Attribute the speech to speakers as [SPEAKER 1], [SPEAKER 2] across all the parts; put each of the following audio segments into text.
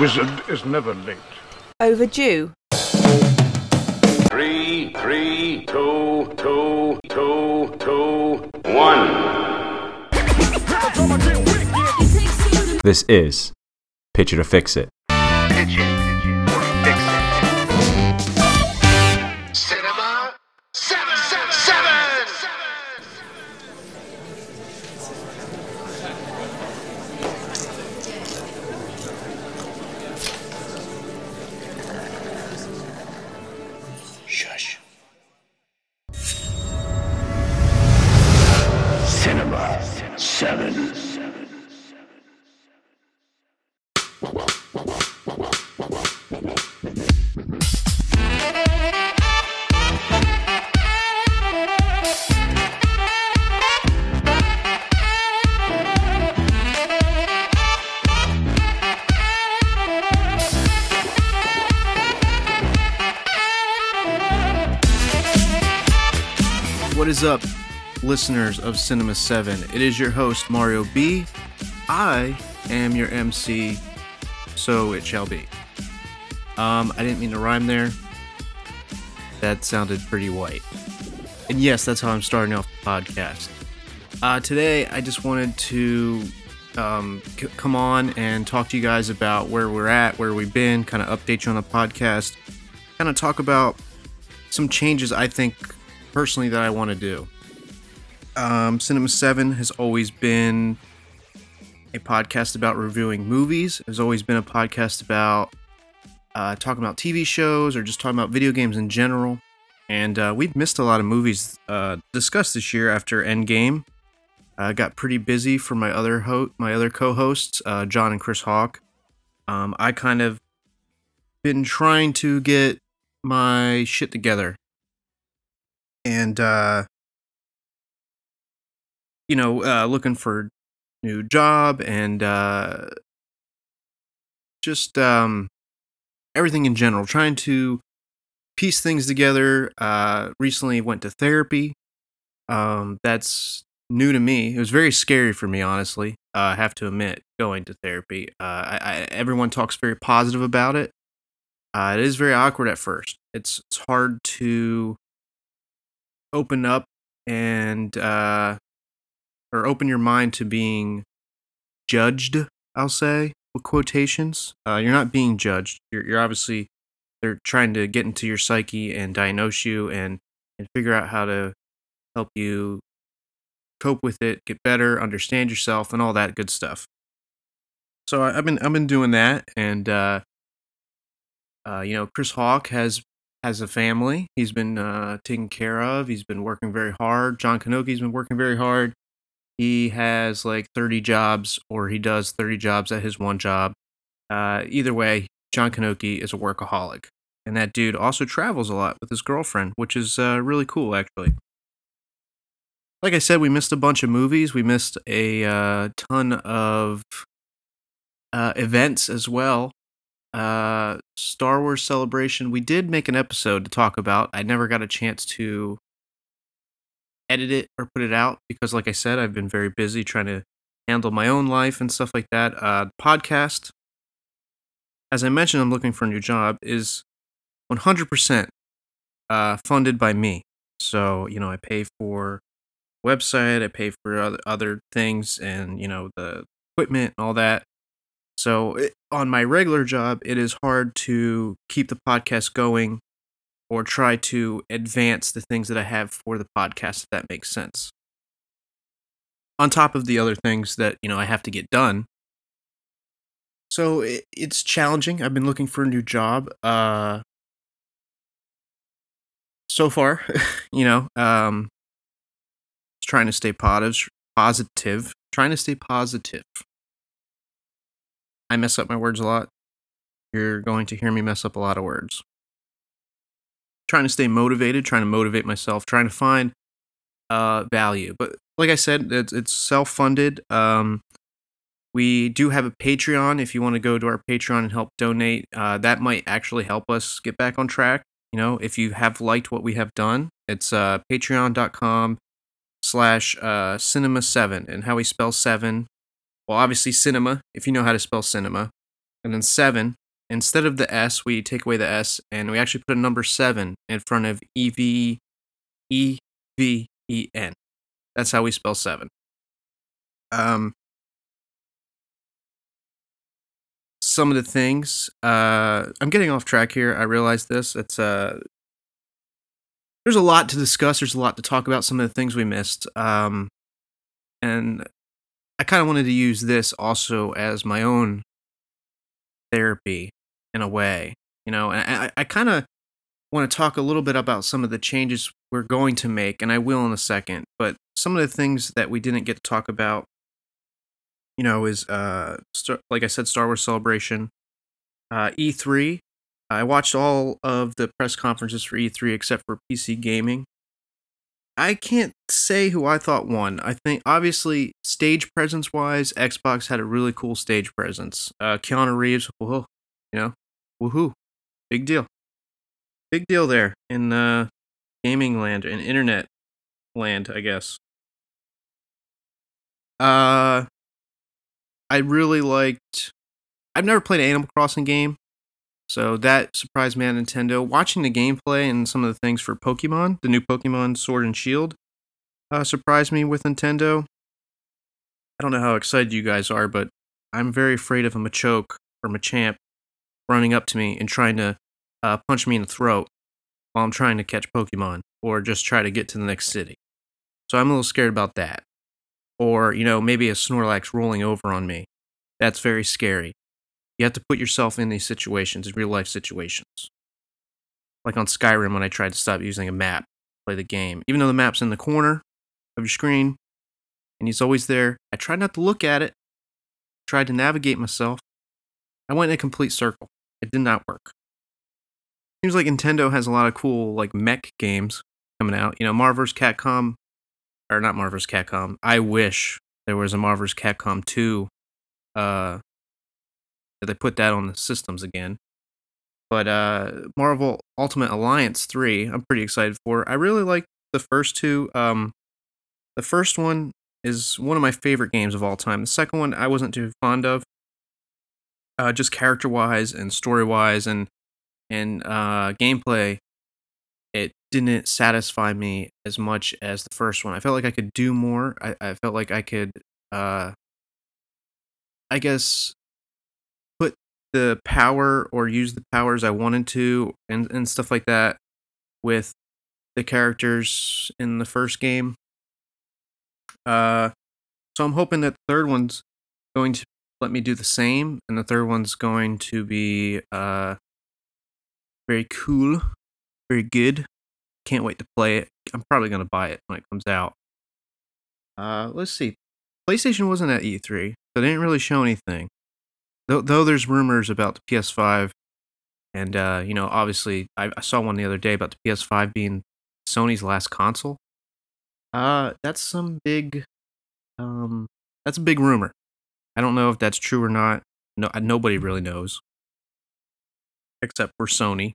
[SPEAKER 1] Wizard is never late.
[SPEAKER 2] Overdue.
[SPEAKER 3] Three, three, two, two, two, two, one.
[SPEAKER 4] This is Pitch to Fix It.
[SPEAKER 5] Pitch it
[SPEAKER 6] listeners of Cinema 7? It is your host, Mario B. I am your MC, so it shall be. Um, I didn't mean to rhyme there. That sounded pretty white. And yes, that's how I'm starting off the podcast. Uh, today, I just wanted to um, c- come on and talk to you guys about where we're at, where we've been, kind of update you on the podcast, kind of talk about some changes I think personally that I want to do. Um, Cinema 7 has always been a podcast about reviewing movies. Has always been a podcast about uh, talking about TV shows or just talking about video games in general. And uh, we've missed a lot of movies uh, discussed this year after Endgame. I got pretty busy for my other ho- my other co-hosts, uh, John and Chris Hawk. Um, I kind of been trying to get my shit together and uh you know uh looking for new job and uh just um everything in general trying to piece things together uh recently went to therapy um that's new to me it was very scary for me honestly uh, i have to admit going to therapy uh I, I everyone talks very positive about it uh, it is very awkward at first it's it's hard to open up and or open your mind to being judged i'll say with quotations uh you're not being judged you're, you're obviously they're trying to get into your psyche and diagnose you and and figure out how to help you cope with it get better understand yourself and all that good stuff so I, i've been i've been doing that and uh uh, you know, Chris Hawk has has a family. He's been uh, taken care of. He's been working very hard. John Kanoki's been working very hard. He has like 30 jobs, or he does 30 jobs at his one job. Uh, either way, John Kanoki is a workaholic, and that dude also travels a lot with his girlfriend, which is uh, really cool, actually. Like I said, we missed a bunch of movies. We missed a uh, ton of uh, events as well uh Star Wars Celebration. We did make an episode to talk about. I never got a chance to edit it or put it out because like I said, I've been very busy trying to handle my own life and stuff like that. Uh podcast as I mentioned I'm looking for a new job is 100% uh funded by me. So, you know, I pay for website, I pay for other other things and, you know, the equipment and all that. So it, on my regular job, it is hard to keep the podcast going or try to advance the things that I have for the podcast, if that makes sense. On top of the other things that, you know, I have to get done. So it, it's challenging. I've been looking for a new job. Uh, so far, you know, um, trying to stay positive, positive, trying to stay positive. I mess up my words a lot. You're going to hear me mess up a lot of words. Trying to stay motivated, trying to motivate myself, trying to find uh, value. But like I said, it's, it's self funded. Um, we do have a Patreon. If you want to go to our Patreon and help donate, uh, that might actually help us get back on track. You know, if you have liked what we have done, it's uh, patreon.com slash uh, cinema seven. And how we spell seven well, obviously cinema, if you know how to spell cinema. and then seven. Instead of the S, we take away the S and we actually put a number seven in front of E V E V E N. That's how we spell seven. Um, some of the things. Uh, I'm getting off track here. I realize this. It's uh, there's a lot to discuss. There's a lot to talk about. Some of the things we missed. Um, and I kind of wanted to use this also as my own therapy in a way, you know. And I, I kind of want to talk a little bit about some of the changes we're going to make, and I will in a second. But some of the things that we didn't get to talk about, you know, is uh, Star- like I said, Star Wars Celebration, uh, E3. I watched all of the press conferences for E3 except for PC Gaming. I can't say who I thought won. I think obviously stage presence wise, Xbox had a really cool stage presence. Uh, Keanu Reeves, whoa, you know, woohoo, big deal, big deal there in uh, gaming land and internet land, I guess. Uh, I really liked. I've never played an Animal Crossing game, so that surprised me on Nintendo. Watching the gameplay and some of the things for Pokemon, the new Pokemon Sword and Shield, uh, surprised me with Nintendo. I don't know how excited you guys are, but I'm very afraid of a Machoke or Machamp running up to me and trying to uh, punch me in the throat while I'm trying to catch Pokemon or just try to get to the next city. So I'm a little scared about that. Or, you know, maybe a Snorlax rolling over on me. That's very scary. You have to put yourself in these situations, real life situations. Like on Skyrim when I tried to stop using a map to play the game. Even though the map's in the corner of your screen and he's always there, I tried not to look at it. Tried to navigate myself. I went in a complete circle. It did not work. Seems like Nintendo has a lot of cool like mech games coming out. You know, Marvel's Capcom or not Marvel's Capcom. I wish there was a Marvel's Capcom 2 uh that they put that on the systems again. But uh Marvel Ultimate Alliance 3, I'm pretty excited for. I really like the first two. Um the first one is one of my favorite games of all time. The second one I wasn't too fond of. Uh just character-wise and story-wise and and uh gameplay it didn't satisfy me as much as the first one. I felt like I could do more. I, I felt like I could uh I guess put the power or use the powers I wanted to and, and stuff like that with the characters in the first game. Uh so I'm hoping that the third one's going to let me do the same and the third one's going to be uh very cool, very good. Can't wait to play it. I'm probably gonna buy it when it comes out. Uh, let's see. PlayStation wasn't at E3, so they didn't really show anything. Though, though there's rumors about the PS5, and uh, you know, obviously, I, I saw one the other day about the PS5 being Sony's last console. Uh, that's some big, um, that's a big rumor. I don't know if that's true or not. No, nobody really knows except for Sony.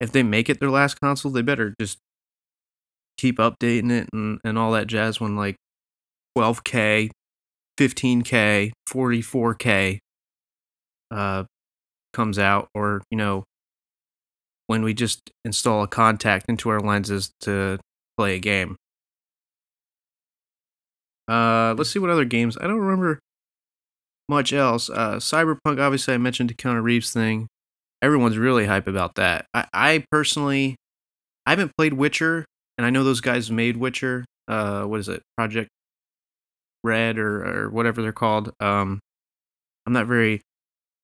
[SPEAKER 6] If they make it their last console, they better just keep updating it and, and all that jazz when like 12K, 15K, 44K uh, comes out, or, you know, when we just install a contact into our lenses to play a game. Uh, let's see what other games. I don't remember much else. Uh, Cyberpunk, obviously, I mentioned the Keanu Reeves thing everyone's really hype about that. I, I personally, I haven't played Witcher, and I know those guys made Witcher. Uh, what is it, Project Red or or whatever they're called. Um, I'm not very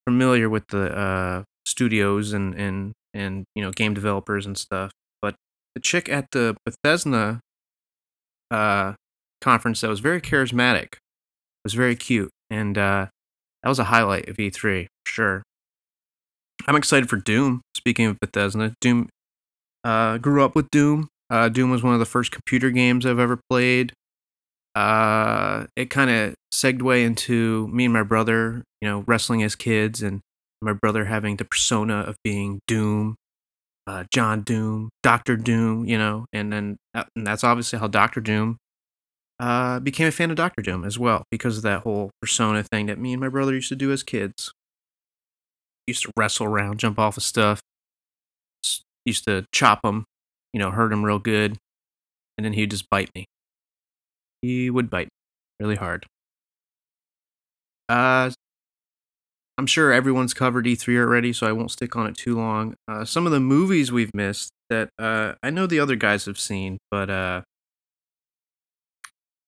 [SPEAKER 6] familiar with the uh studios and and and you know game developers and stuff. But the chick at the Bethesda uh conference that was very charismatic, was very cute, and uh, that was a highlight of E3 for sure. I'm excited for Doom. Speaking of Bethesda, Doom uh, grew up with Doom. Uh, Doom was one of the first computer games I've ever played. Uh, it kind of segued into me and my brother, you know, wrestling as kids, and my brother having the persona of being Doom, uh, John Doom, Doctor Doom, you know, and then uh, and that's obviously how Doctor Doom uh, became a fan of Doctor Doom as well because of that whole persona thing that me and my brother used to do as kids. used to wrestle around, jump off of stuff. Used to chop him, you know, hurt him real good, and then he'd just bite me. He would bite me really hard. Uh, I'm sure everyone's covered E3 already, so I won't stick on it too long. Uh, some of the movies we've missed that uh, I know the other guys have seen, but uh,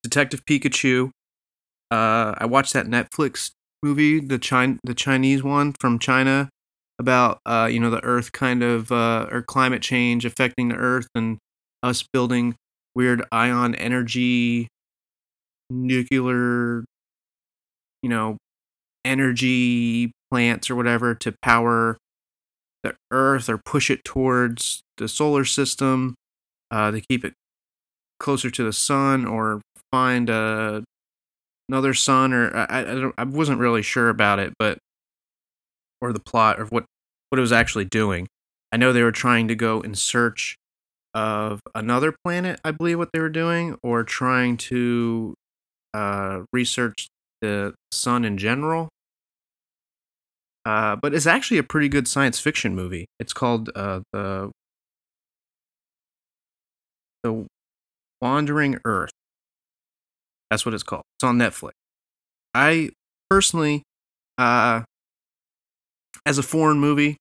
[SPEAKER 6] Detective Pikachu. Uh, I watched that Netflix movie, the Chin- the Chinese one from China, about uh, you know the Earth kind of uh, or climate change affecting the Earth and us building weird ion energy, nuclear, you know, energy plants or whatever to power the Earth or push it towards the solar system uh, to keep it closer to the sun or find a another sun or I, I don't I wasn't really sure about it but or the plot or what what it was actually doing. I know they were trying to go in search of another planet, I believe what they were doing or trying to uh, research the sun in general. Uh, but it's actually a pretty good science fiction movie. It's called uh, the the Wandering Earth. That's what it's called. It's on Netflix. I personally, uh, as a foreign movie,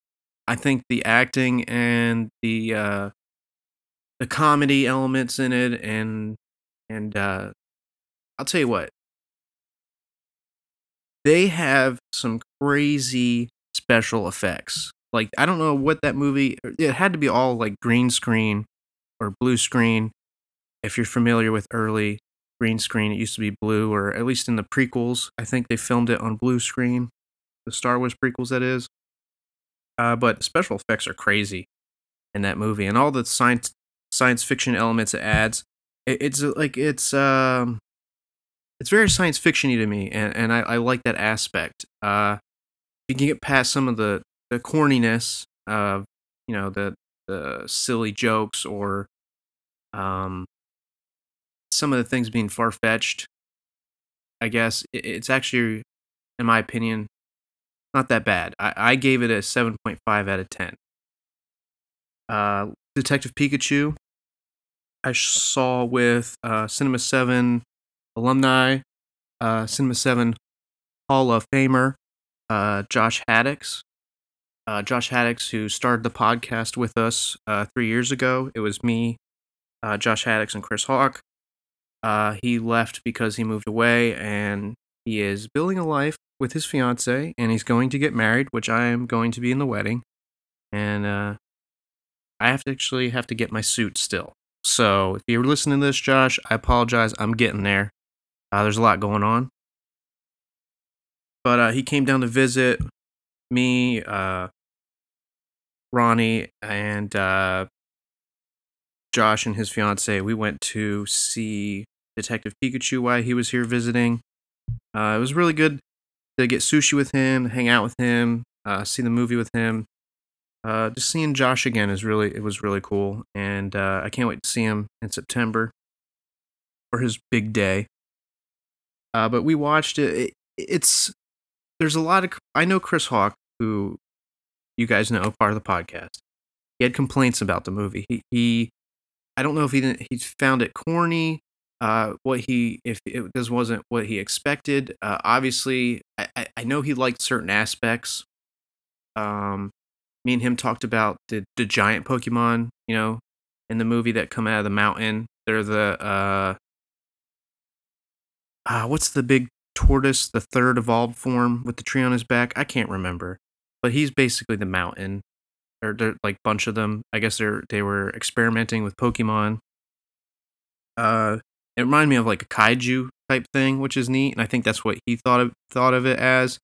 [SPEAKER 6] I think the acting and the uh, the comedy elements in it, and and uh, I'll tell you what, they have some crazy special effects. Like I don't know what that movie. It had to be all like green screen or blue screen. If you're familiar with early green screen, it used to be blue, or at least in the prequels, I think they filmed it on blue screen. The Star Wars prequels, that is. Uh, but special effects are crazy in that movie, and all the science science fiction elements it adds. It, it's uh, like it's um, it's very science fictiony to me, and and I, I like that aspect. Uh, you can get past some of the the corniness of you know the the silly jokes or um some of the things being far fetched. I guess it's actually, in my opinion, not that bad. I, I gave it a seven point five out of ten. Uh, Detective Pikachu. I saw with uh, Cinema Seven alumni, uh, Cinema Seven Hall of Famer, uh, Josh Haddix. Uh, Josh Haddix, who started the podcast with us uh, three years ago. It was me, Josh Haddix, and Chris Hawk. Uh, he left because he moved away, and he is building a life with his fiance, and he's going to get married, which I am going to be in the wedding. And uh, I have to actually have to get my suit still. So if you're listening to this, Josh, I apologize. I'm getting there. Uh, there's a lot going on. But uh, he came down to visit me, uh, Ronnie, and uh, Josh and his fiance. We went to see Detective Pikachu while he was here visiting. Uh, it was really good to get sushi with him, hang out with him, uh, see the movie with him. Uh, just seeing Josh again is really it was really cool, and uh, I can't wait to see him in September for his big day. Uh, but we watched it. it. It's there's a lot of I know Chris Hawk, who you guys know, part of the podcast. He had complaints about the movie. He, he I don't know if he didn't, he found it corny. Uh, what he if it, this wasn't what he expected. Uh, obviously, I, I know he liked certain aspects. Um, me and him talked about the the giant Pokemon, you know, in the movie that come out of the mountain. They're the uh, uh what's the big tortoise, the third evolved form with the tree on his back? I can't remember, but he's basically the mountain. Or they're like bunch of them. I guess they're they were experimenting with Pokemon. Uh, it reminded me of like a kaiju type thing, which is neat, and I think that's what he thought of thought of it as.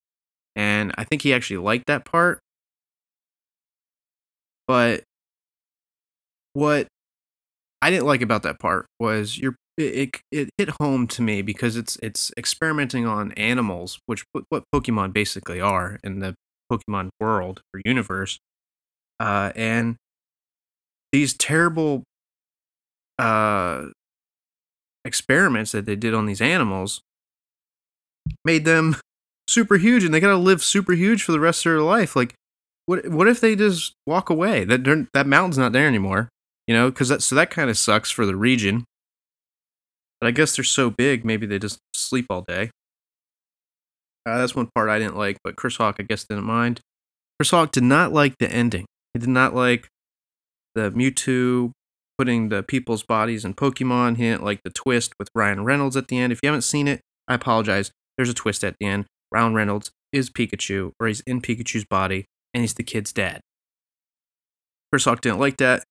[SPEAKER 6] And I think he actually liked that part. But what I didn't like about that part was your it, it, it hit home to me because it's it's experimenting on animals, which what Pokemon basically are in the Pokemon world or universe, uh, and these terrible uh, experiments that they did on these animals made them super huge, and they gotta live super huge for the rest of their life. Like what what if they just walk away? That that mountain's not there anymore. You know, because that so that kind of sucks for the region. But I guess they're so big, maybe they just sleep all day. Uh, that's one part I didn't like, but Chris Hawk, I guess, didn't mind. Chris Hawk did not like the ending. He did not like the Mewtwo putting the people's bodies in Pokemon. He didn't like the twist with Ryan Reynolds at the end. If you haven't seen it, I apologize. There's a twist at the end. Ryan Reynolds is Pikachu, or he's in Pikachu's body, and he's the kid's dad. Hawk didn't like that.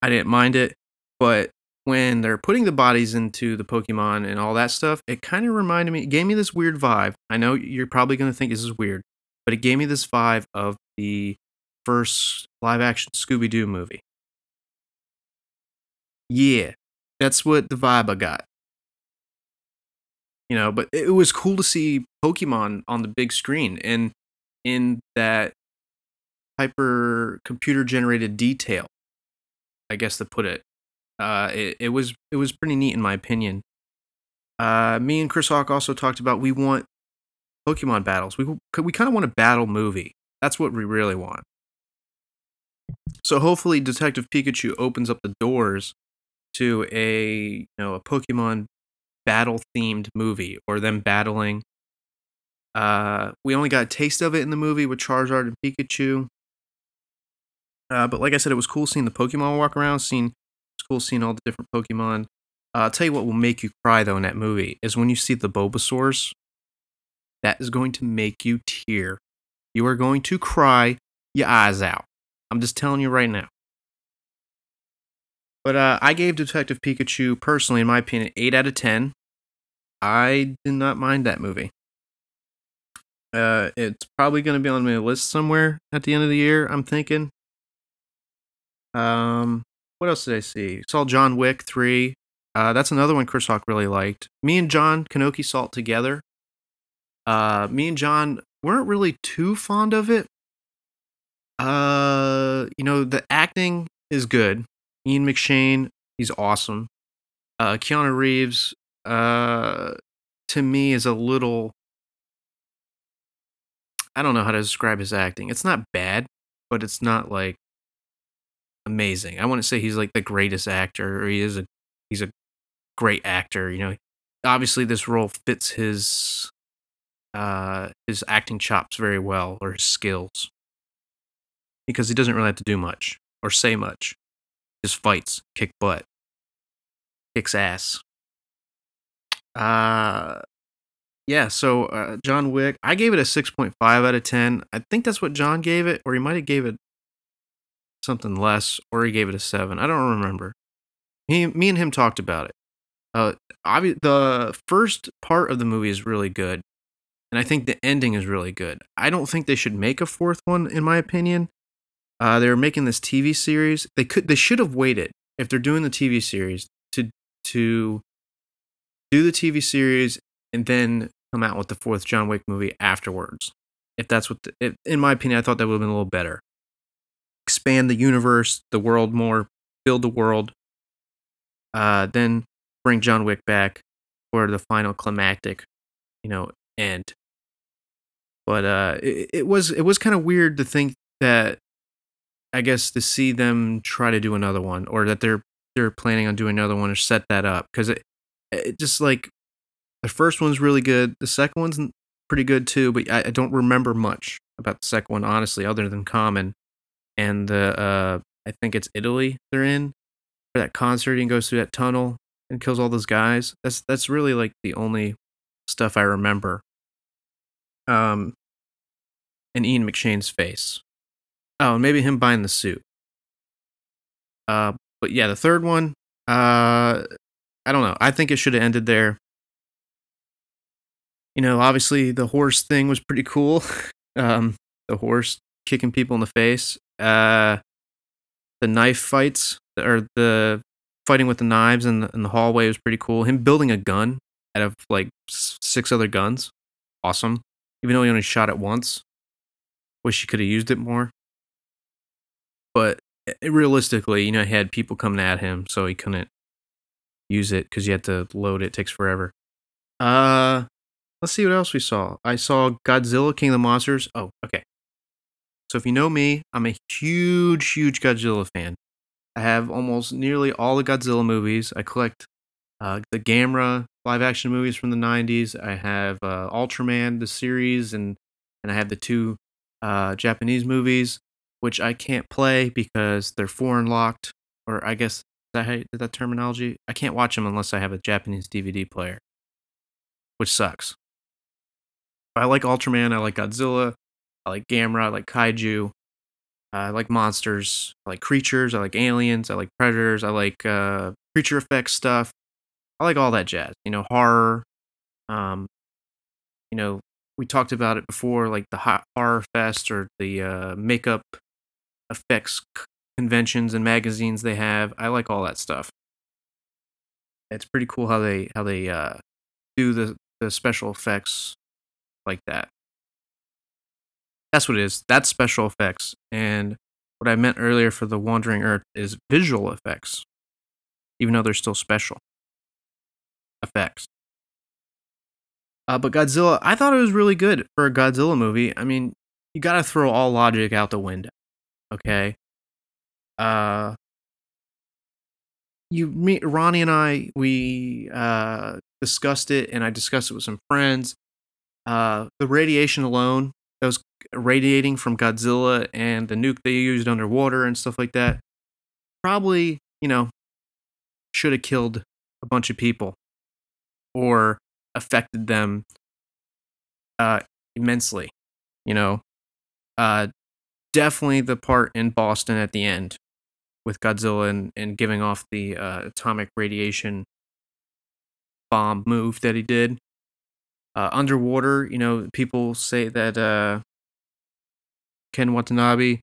[SPEAKER 6] I didn't mind it, but when they're putting the bodies into the Pokemon and all that stuff, it kind of reminded me, it gave me this weird vibe. I know you're probably going to think this is weird, but it gave me this vibe of the first live action Scooby Doo movie. Yeah, that's what the vibe I got. You know, but it was cool to see Pokemon on the big screen and in that hyper computer generated detail. I guess to put it. Uh, it, it was it was pretty neat in my opinion. Uh, me and Chris Hawk also talked about we want Pokemon battles. We we kind of want a battle movie. That's what we really want. So hopefully, Detective Pikachu opens up the doors to a you know a Pokemon battle themed movie or them battling. Uh, we only got a taste of it in the movie with Charizard and Pikachu. Uh, but like I said, it was cool seeing the Pokemon walk around, seeing it's cool seeing all the different Pokemon. Uh, I'll tell you what will make you cry though in that movie is when you see the Bulbasaurs. That is going to make you tear. You are going to cry your eyes out. I'm just telling you right now. But uh, I gave Detective Pikachu personally, in my opinion, eight out of ten. I did not mind that movie. Uh, it's probably going to be on my list somewhere at the end of the year. I'm thinking. Um, what else did I see? Saw John Wick three. Uh, that's another one Chris Hawk really liked. Me and John Kanoki saw it together. Uh, me and John weren't really too fond of it. Uh, you know the acting is good. Ian McShane, he's awesome. Uh, Keanu Reeves, uh, to me is a little. I don't know how to describe his acting. It's not bad, but it's not like amazing. I wouldn't say he's like the greatest actor, or he is a he's a great actor. You know, obviously this role fits his uh his acting chops very well or his skills because he doesn't really have to do much or say much. Just fights, kick butt, kicks ass. Uh yeah, so uh, John Wick, I gave it a 6.5 out of 10. I think that's what John gave it, or he might have gave it something less, or he gave it a 7. I don't remember. He, me and him talked about it. Uh, obvi- the first part of the movie is really good, and I think the ending is really good. I don't think they should make a fourth one, in my opinion. Uh, they were making this TV series. They could, they should have waited if they're doing the TV series to to do the TV series and then come out with the fourth John Wick movie afterwards. If that's what, the, it, in my opinion, I thought that would have been a little better. Expand the universe, the world more, build the world. Uh, then bring John Wick back for the final climactic, you know, end. But uh, it, it was it was kind of weird to think that, I guess, to see them try to do another one, or that they're they're planning on doing another one, or set that up, because it it just like the first one's really good. The second one's pretty good too, but I, I don't remember much about the second one, honestly, other than Common and the uh, I think it's Italy they're in for that concert. He goes through that tunnel and kills all those guys. That's that's really like the only stuff I remember. Um, and Ian McShane's face. Oh, and maybe him buying the suit. Uh, but yeah, the third one. Uh, I don't know. I think it should have ended there you know, obviously the horse thing was pretty cool. Um, the horse kicking people in the face. Uh, the knife fights or the fighting with the knives in the, in the hallway was pretty cool. Him building a gun out of like six other guns, awesome. Even though he only shot it once, wish he could have used it more. But realistically, you know, he had people coming at him, so he couldn't use it because you had to load it. it takes forever. Uh, let's see what else we saw. I saw Godzilla King of the Monsters. Oh, okay. So if you know me, I'm a huge, huge Godzilla fan. I have almost nearly all the Godzilla movies. I collect uh, the Gamera live action movies from the 90s. I have uh, Ultraman, the series, and, and I have the two uh, Japanese movies, which I can't play because they're foreign locked. Or I guess, that, how, that terminology? I can't watch them unless I have a Japanese DVD player, which sucks. I like Ultraman. I like Godzilla. I like Gamera. I like Kaiju. I like monsters. I like creatures. I like aliens. I like predators. I like uh, creature effects stuff. I like all that jazz. You know, horror. Um, you know, we talked about it before, like the hot horror fest or the uh, makeup effects conventions and magazines they have. I like all that stuff. It's pretty cool how they how they uh, do the the special effects like that. That's what it is. That's special effects. And what I meant earlier for the Wandering Earth is visual effects, even though they're still special effects. Uh, but Godzilla, I thought it was really good for a Godzilla movie. I mean, you got to throw all logic out the window. Okay. Uh, you, me, Ronnie and I, we uh, discussed it, and I discussed it with some friends. Uh, the radiation alone that was radiating from Godzilla and the nuke they used underwater and stuff like that probably, you know, should have killed a bunch of people or affected them uh, immensely. You know, uh, definitely the part in Boston at the end with Godzilla and, and giving off the uh, atomic radiation bomb move that he did. Uh, underwater, you know, people say that uh, Ken Watanabe,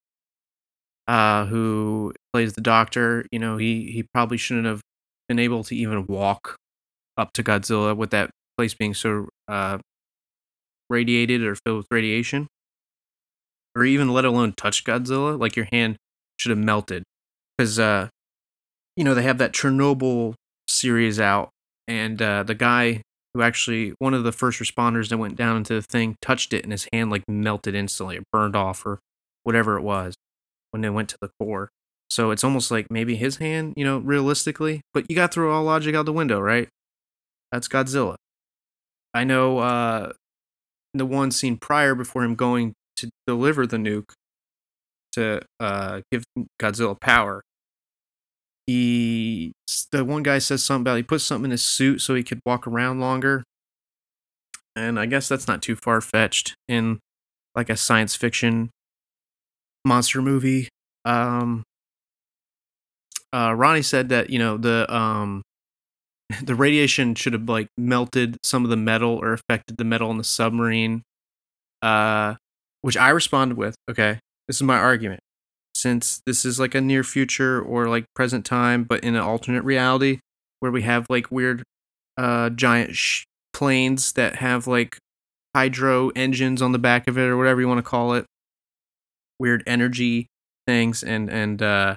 [SPEAKER 6] uh, who plays the doctor, you know, he, he probably shouldn't have been able to even walk up to Godzilla with that place being so uh, radiated or filled with radiation, or even let alone touch Godzilla. Like your hand should have melted because uh, you know they have that Chernobyl series out, and uh, the guy who actually one of the first responders that went down into the thing touched it, and his hand like melted instantly, it burned off or whatever it was when they went to the core. So it's almost like maybe his hand, you know, realistically, but you got to throw all logic out the window, right? That's Godzilla. I know uh, the one scene prior before him going to deliver the nuke to uh, give Godzilla power. He, the one guy says something about he put something in his suit so he could walk around longer. And I guess that's not too far fetched in like a science fiction monster movie. Um, uh, Ronnie said that you know the um, the radiation should have like melted some of the metal or affected the metal in the submarine. Uh, which I responded with, okay, this is my argument. Since this is like a near future or like present time, but in an alternate reality where we have like weird uh giant sh- planes that have like hydro engines on the back of it or whatever you want to call it weird energy things and and uh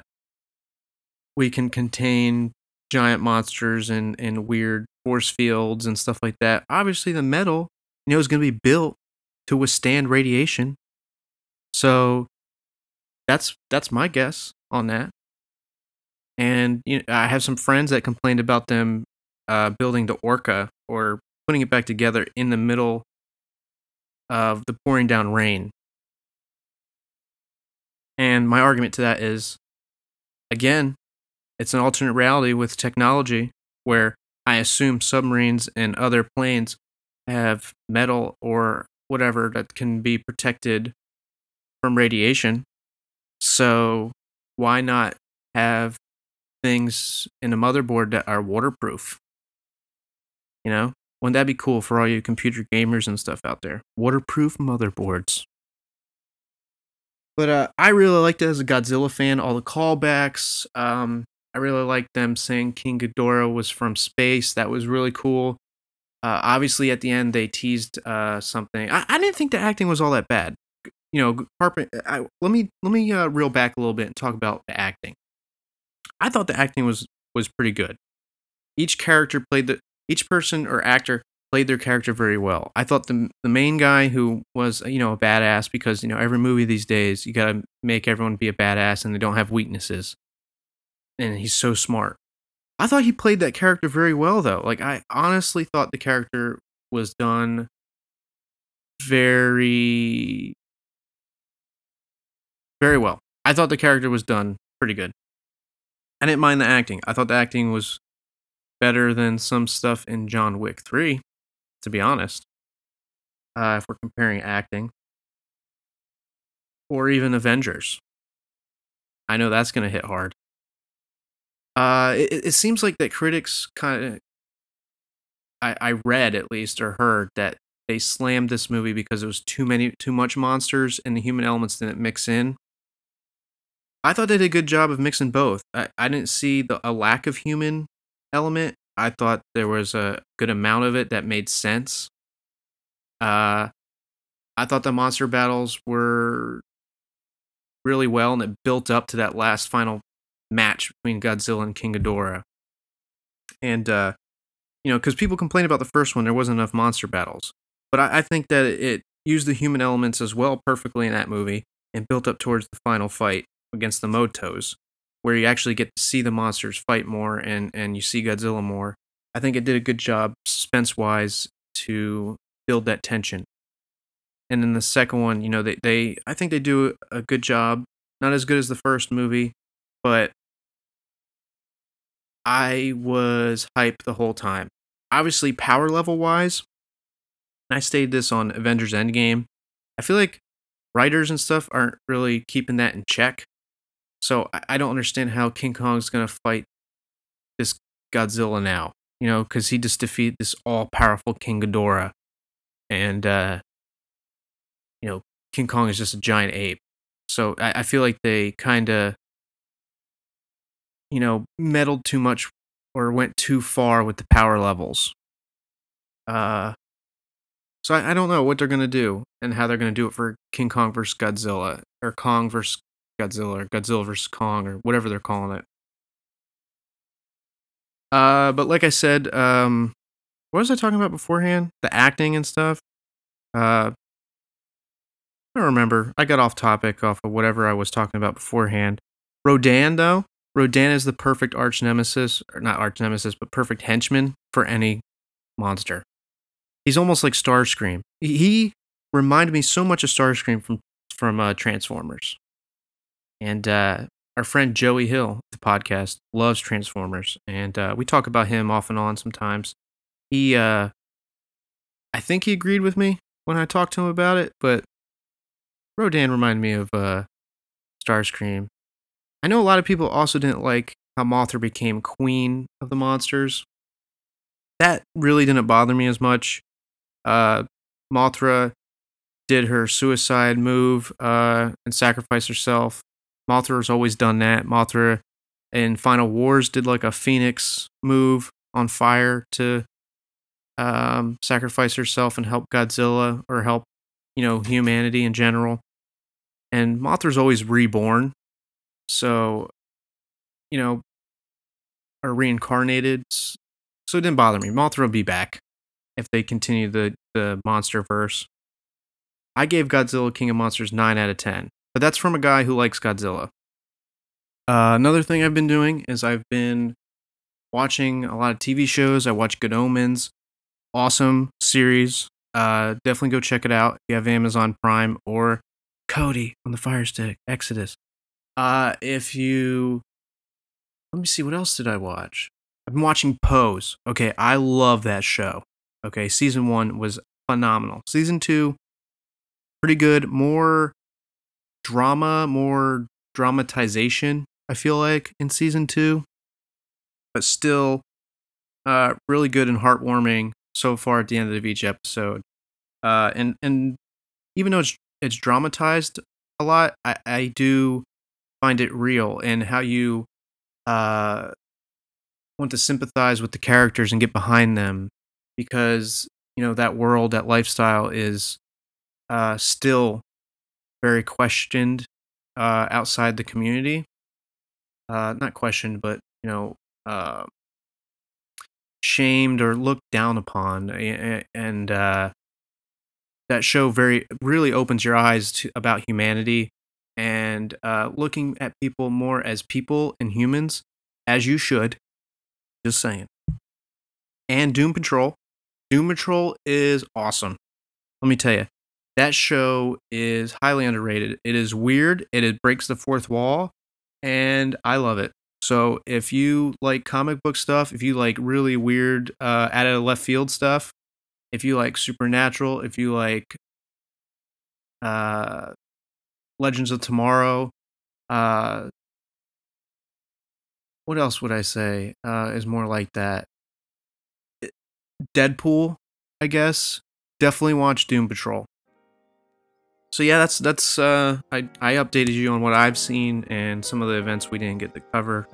[SPEAKER 6] we can contain giant monsters and and weird force fields and stuff like that obviously the metal you know is going to be built to withstand radiation. So that's that's my guess on that. And you know, i have some friends that complained about them uh, building the orca or putting it back together in the middle of the pouring down rain. And my argument to that is again, it's an alternate reality with technology where I assume submarines and other planes have metal or whatever that can be protected from radiation. So why not have things in a motherboard that are waterproof? You know, wouldn't that be cool for all you computer gamers and stuff out there? Waterproof motherboards. But uh, I really liked it as a Godzilla fan. All the callbacks. Um, I really liked them saying King Ghidorah was from space. That was really cool. Uh, obviously, at the end, they teased uh, something. I, I didn't think the acting was all that bad. You know, Carpenter. I, let me let me uh, reel back a little bit and talk about the acting. I thought the acting was was pretty good. Each character played the each person or actor played their character very well. I thought the the main guy who was you know a badass because you know every movie these days you got to make everyone be a badass and they don't have weaknesses. And he's so smart. I thought he played that character very well though. Like I honestly thought the character was done very very well. I thought the character was done pretty good. I didn't mind the acting. I thought the acting was better than some stuff in John Wick 3, to be honest. Uh, if we're comparing acting, or even Avengers. I know that's going to hit hard. Uh, it, it seems like that critics kind of, I, I read at least or heard that they slammed this movie because it was too many, too much monsters and the human elements didn't mix in. I thought they did a good job of mixing both. I, I didn't see the, a lack of human element. I thought there was a good amount of it that made sense. Uh, I thought the monster battles were really well, and it built up to that last final match between Godzilla and King Ghidorah. And uh, you know, because people complain about the first one, there wasn't enough monster battles, but I, I think that it used the human elements as well perfectly in that movie and built up towards the final fight against the MUTOs where you actually get to see the monsters fight more and and you see Godzilla more. I think it did a good job suspense wise to build that tension. And then the second one, you know, they, they I think they do a good job. Not as good as the first movie, but I was hyped the whole time. Obviously, power level wise, I stated this on Avengers Endgame. I feel like writers and stuff aren't really keeping that in check. So I, don't understand how King Kong's gonna fight this Godzilla now. You know, because he just defeated this all powerful King Ghidorah, and uh, you know King Kong is just a giant ape. So I, I feel like they kind of, you know, meddled too much or went too far with the power levels. Uh, so I, I don't know what they're gonna do and how they're gonna do it for King Kong versus Godzilla or Kong versus Godzilla or Godzilla versus Kong or whatever they're calling it. Uh, but like I said, um, what was I talking about beforehand? The acting and stuff. Uh, I don't remember. I got off topic off of whatever I was talking about beforehand. Rodan, though, Rodan is the perfect arch nemesis, or not arch nemesis, but perfect henchman for any monster. He's almost like Starscream. He reminded me so much of Starscream from from uh, Transformers. And uh, our friend Joey Hill, the podcast, loves Transformers, and uh, we talk about him off and on sometimes. He, uh, I think he agreed with me when I talked to him about it, but Rodan reminded me of uh, Starscream. I know a lot of people also didn't like how Mothra became queen of the monsters. That really didn't bother me as much. Uh, Mothra did her suicide move uh, and sacrificed herself Mothra's always done that. Mothra in Final Wars did like a phoenix move on fire to um, sacrifice herself and help Godzilla or help, you know, humanity in general. And Mothra's always reborn. So, you know, are reincarnated. So it didn't bother me. Mothra will be back if they continue the, the monster verse. I gave Godzilla King of Monsters 9 out of 10. But that's from a guy who likes Godzilla. Uh, another thing I've been doing is I've been watching a lot of TV shows. I watch Good Omens, awesome series. Uh, definitely go check it out if you have Amazon Prime or Kodi on the Fire Stick, Exodus. Uh, if you, let me see, what else did I watch? I've been watching Pose. Okay, I love that show. Okay, season one was phenomenal. Season two, pretty good. More drama, more dramatization, I feel like, in season two. But still uh, really good and heartwarming so far at the end of each episode. Uh, and and even though it's it's dramatized a lot, I, I do find it real and how you uh, want to sympathize with the characters and get behind them because you know that world, that lifestyle is uh, still very questioned uh, outside the community. Uh, not questioned, but you know, uh, shamed or looked down upon, and uh, that show very really opens your eyes to about humanity and uh, looking at people more as people and humans, as you should. Just saying. And Doom Patrol. Doom Patrol is awesome. Let me tell you, that show is highly underrated. It is weird. it breaks the fourth wall, and I love it. So if you like comic book stuff, if you like really weird, uh, out of left field stuff, if you like supernatural, if you like uh, Legends of Tomorrow, uh, what else would I say uh, is more like that? Deadpool, I guess. Definitely watch Doom Patrol. So yeah, that's that's uh, I I updated you on what I've seen and some of the events we didn't get to cover.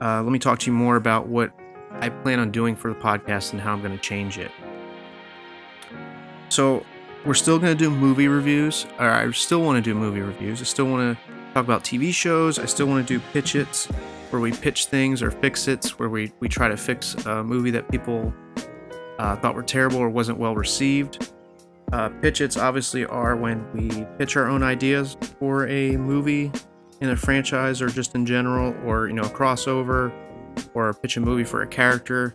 [SPEAKER 6] Uh, let me talk to you more about what I plan on doing for the podcast and how I'm going to change it. So we're still going to do movie reviews. Or I still want to do movie reviews. I still want to talk about TV shows. I still want to do pitch its, where we pitch things, or fix its, where we we try to fix a movie that people uh, thought were terrible or wasn't well received. Uh, pitch its obviously are when we pitch our own ideas for a movie in a franchise or just in general, or you know, a crossover, or pitch a movie for a character.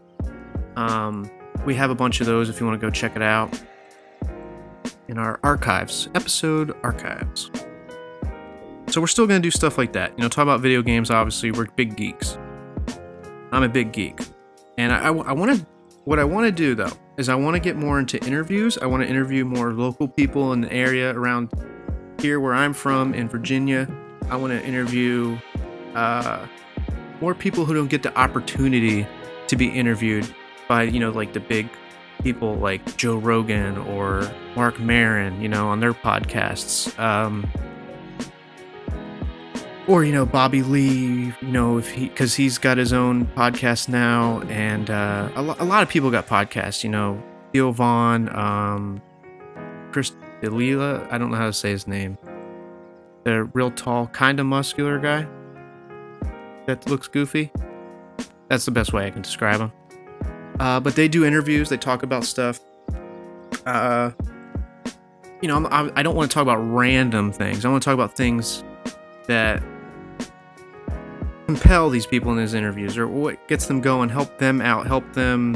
[SPEAKER 6] Um, we have a bunch of those if you want to go check it out in our archives, episode archives. So we're still going to do stuff like that. You know, talk about video games, obviously, we're big geeks. I'm a big geek. And I, I, want to, what I want to do though, is I want to get more into interviews. I want to interview more local people in the area around here where I'm from in Virginia. I want to interview uh, more people who don't get the opportunity to be interviewed by, you know, like the big people like Joe Rogan or Marc Maron, you know, on their podcasts. Um, or you know Bobby Lee, you know if he because he's got his own podcast now, and uh, a, lo- a lot of people got podcasts. You know, Theo Von, um, Chris D'Elia. I don't know how to say his name. The real tall, kind of muscular guy that looks goofy. That's the best way I can describe him. Uh, but they do interviews. They talk about stuff. Uh, you know, I'm, I I don't want to talk about random things. I want to talk about things that compel these people in these interviews or what gets them going, help them out, help them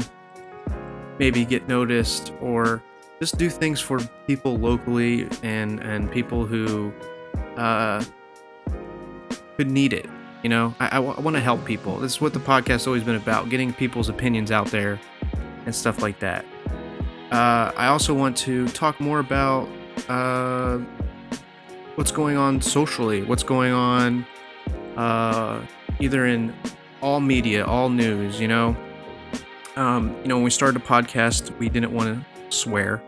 [SPEAKER 6] maybe get noticed or just do things for people locally and and people who uh, could need it. You know, I, I, w- I want to help people. This is what the podcast's always been about: getting people's opinions out there and stuff like that. Uh, I also want to talk more about uh, what's going on socially, what's going on uh, either in all media, all news. You know, um, you know, when we started a podcast, we didn't want to swear.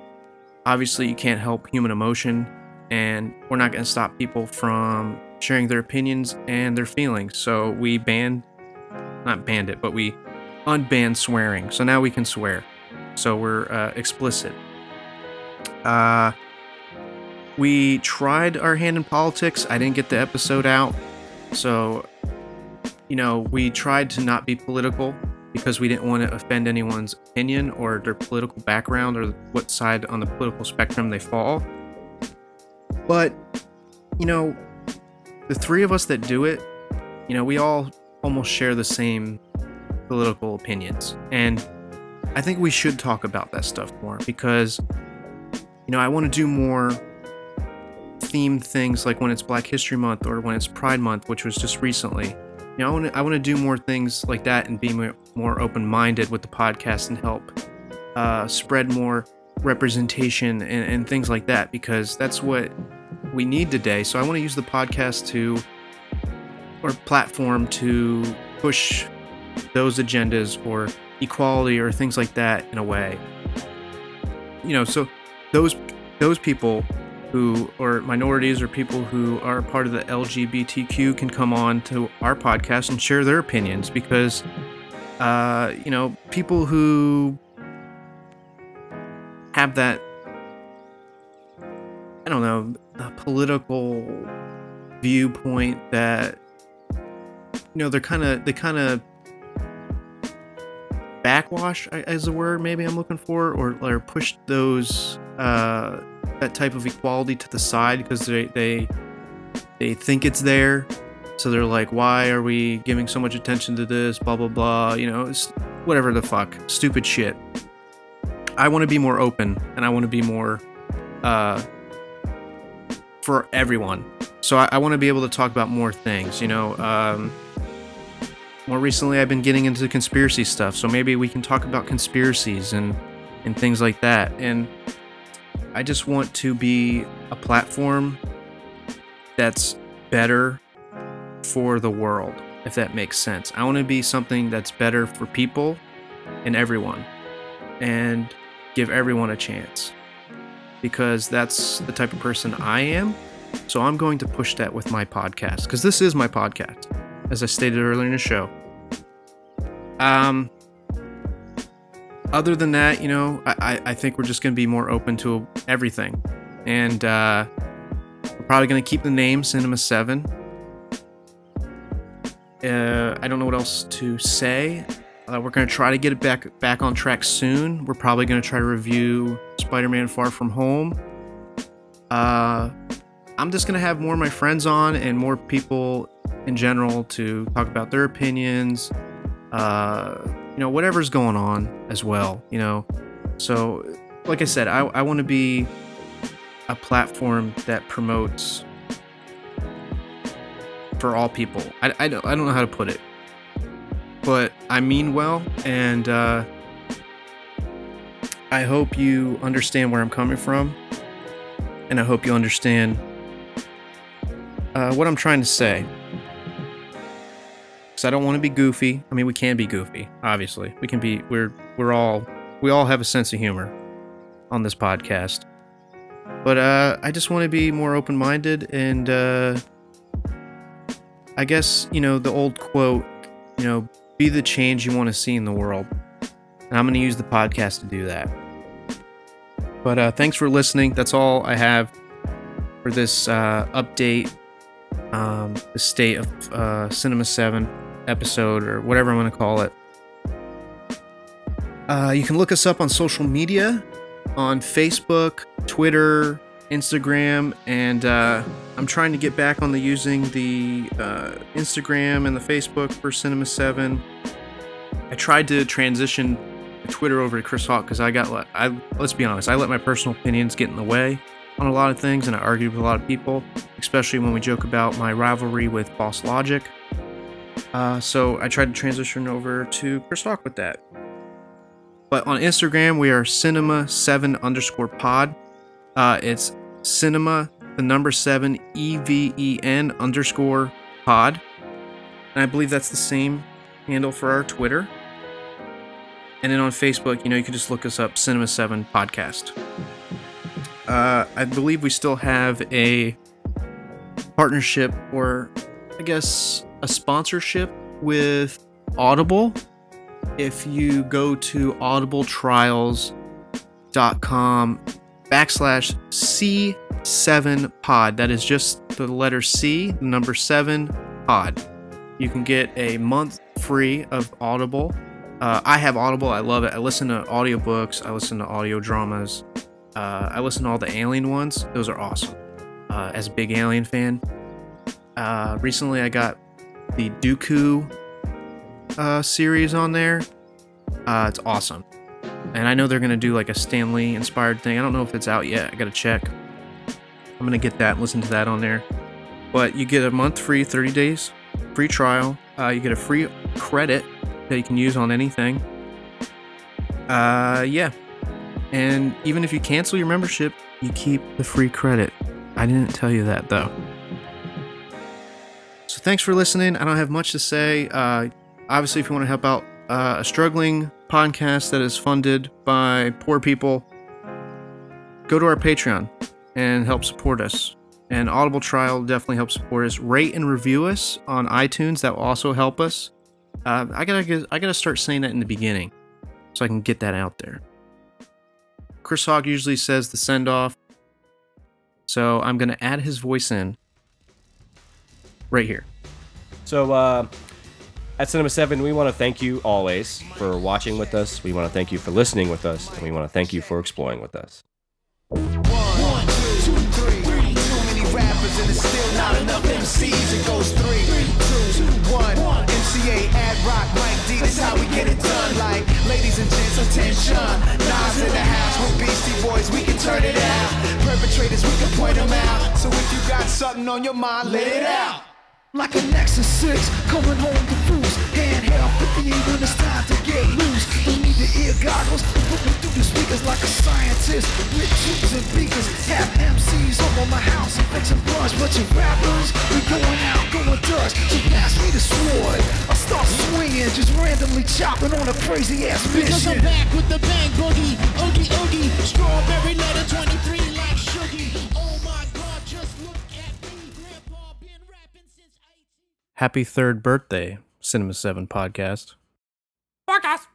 [SPEAKER 6] Obviously, you can't help human emotion, and we're not going to stop people from sharing their opinions and their feelings. So we banned, not banned it, but we unbanned swearing. So now we can swear. So we're uh, explicit. Uh, we tried our hand in politics. I didn't get the episode out. So, you know, we tried to not be political because we didn't want to offend anyone's opinion or their political background or what side on the political spectrum they fall. But, you know, the three of us that do it, you know, we all almost share the same political opinions. And I think we should talk about that stuff more because, you know, I want to do more themed things like when it's Black History Month or when it's Pride Month, which was just recently. You know, I want to I want to do more things like that and be more, more open-minded with the podcast and help uh, spread more representation and, and things like that because that's what we need today. So I want to use the podcast to or platform to push those agendas or equality or things like that in a way. You know, so those those people who or minorities or people who are part of the LGBTQ can come on to our podcast and share their opinions because uh, you know, people who have that I don't know, political viewpoint that you know, they're kind of they kind of backwash as the word maybe I'm looking for, or, or push those uh, that type of equality to the side because they they they think it's there. So they're like, why are we giving so much attention to this? Blah blah blah. You know, whatever the fuck, stupid shit. I want to be more open, and I want to be more uh, for everyone. So I, I want to be able to talk about more things. You know, um, more recently I've been getting into conspiracy stuff, so maybe we can talk about conspiracies and and things like that. And I just want to be a platform that's better for the world, if that makes sense. I want to be something that's better for people and everyone and give everyone a chance because that's the type of person I am. So I'm going to push that with my podcast because this is my podcast, as I stated earlier in the show. Um, other than that, you know, I, I- think we're just going to be more open to everything. And uh, we're probably going to keep the name Cinema 7. Uh, I don't know what else to say. Uh, we're going to try to get it back back on track soon. We're probably going to try to review Spider-Man Far From Home. Uh, I'm just going to have more of my friends on and more people in general to talk about their opinions, uh, you know, whatever's going on as well, you know. So, like I said, I, I want to be a platform that promotes for all people. I, I, don't, I don't know how to put it, but I mean well, and uh, I hope you understand where I'm coming from, and I hope you understand uh, what I'm trying to say. Because I don't want to be goofy. I mean, we can be goofy, obviously. We can be. We're we're all we all have a sense of humor on this podcast. But uh, I just want to be more open-minded, and uh, I guess you know the old quote, you know, be the change you want to see in the world. And I'm going to use the podcast to do that. But uh, thanks for listening. That's all I have for this uh, update, um, the state of uh, Cinema 7 episode, or whatever I'm going to call it. Uh, you can look us up on social media on Facebook, Twitter, Instagram, and uh, I'm trying to get back on the using the uh, Instagram and the Facebook for Cinema 7. I tried to transition Twitter over to Chris Hawk because I got I let's be honest, I let my personal opinions get in the way on a lot of things, and I argued with a lot of people, especially when we joke about my rivalry with Boss Logic. Uh, so I tried to transition over to Chris Hawk with that. But on Instagram, we are cinema7 underscore pod. Uh, it's cinema, the number seven, E V E N underscore pod. And I believe that's the same handle for our Twitter. And then on Facebook, you know, you can just look us up, Cinema 7 Podcast. Uh, I believe we still have a partnership or, I guess, a sponsorship with Audible. If you go to audibletrials.com backslash C7 pod, that is just the letter C, number 7 pod, you can get a month free of Audible. Uh, I have Audible. I love it. I listen to audiobooks. I listen to audio dramas. Uh, I listen to all the Alien ones. Those are awesome. Uh, as a big Alien fan, uh, recently I got the Dooku uh, series on there. Uh, it's awesome, and I know they're gonna do like a Stanley inspired thing. I don't know if it's out yet. I gotta check. I'm gonna get that and listen to that on there. But you get a month free, 30 days free trial. Uh, you get a free credit that you can use on anything. Uh, yeah. And even if you cancel your membership, you keep the free credit. I didn't tell you that though. So thanks for listening. I don't have much to say. Uh, obviously, if you want to help out uh, a struggling podcast that is funded by poor people, go to our Patreon and help support us. And Audible Trial definitely helps support us. Rate and review us on iTunes. That will also help us. Uh, I gotta I gotta start saying that in the beginning, so I can get that out there. Chris Hogg usually says the send off, so I'm gonna add his voice in right here.
[SPEAKER 1] So, uh, At Cinema 7, we want to thank you always for watching with us. We want to thank you for listening with us. And we want to thank you for exploring with us.
[SPEAKER 2] MCs. It goes three, two, one. MCA, Ad Rock, Mike D. This how we get it done. Like ladies and gents, attention. Nas in the house with Beastie Boys, we can turn it out. Perpetrators, we can point them out. So if you got something on your mind, let it out. Like a Nexus 6, coming home to cruise. Handheld 58 when it's time to get loose. Don't need the ear goggles, put me through the speakers like a scientist. With tubes and beakers, have MCs over my house and fixing blunts. But you rappers, we going out, going dust. So pass me the sword. I start swinging, just randomly chopping on a crazy ass mission
[SPEAKER 7] Because I'm back with the bang boogie, oogie oogie, strawberry letter 23
[SPEAKER 6] Happy third birthday, Cinema 7 podcast.
[SPEAKER 1] Podcast.